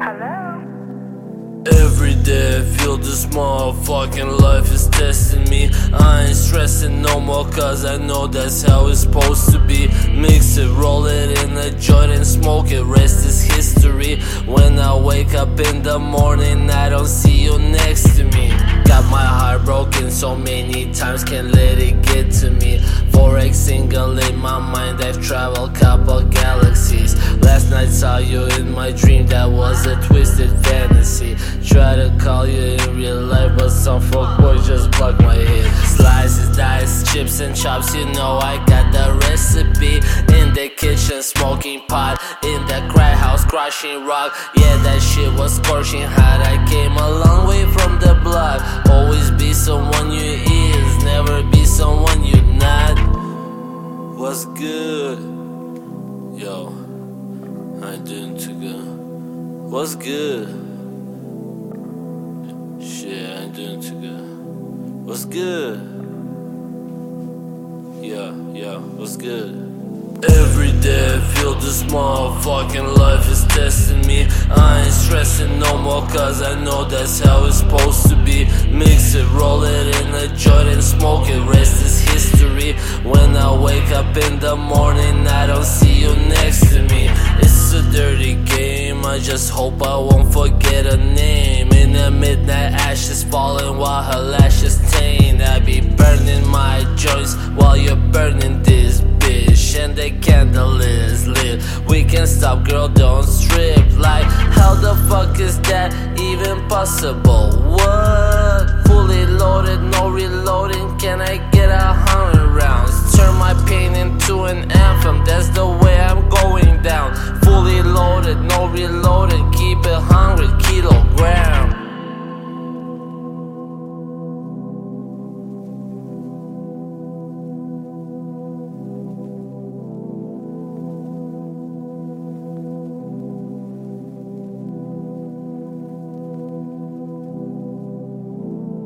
Hello? Every day I feel this motherfucking life is testing me. I ain't stressing no more cause I know that's how it's supposed to be. Mix it, roll it in a joint and smoke it, rest is history. When I wake up in the morning, I don't see you next to me. Got my heart broken so many times, can't let it get to me. 4xSingle in my mind, I've traveled couple galaxies. Last night saw you in my dream, that was a twisted fantasy. Try to call you in real life, but some fuckboy just blocked my head. Slices, dice, chips, and chops, you know I got the recipe. In the kitchen, smoking pot. In the cry house, crushing rock. Yeah, that shit was scorching hot. I came a long way from the block. Always be someone you is, never be someone you not. What's good? What's good? Shit, I ain't doing good. What's good? Yeah, yeah, what's good? Every day I feel this motherfucking life is testing me. I ain't stressing no more cause I know that's how it's supposed to be. Mix it, roll it in a joint and smoke it, rest is history. When I wake up in the morning, I don't see you just hope I won't forget her name. In the midnight ashes falling while her lashes taint. I be burning my joints while you're burning this bitch. And the candle is lit. We can stop, girl, don't strip. Like, how the fuck is that even possible? What? Fully loaded, no reloading. Can I get a hundred rounds? Turn my pain into an anthem. That's the way I'm going down loaded, no reloaded, keep it high.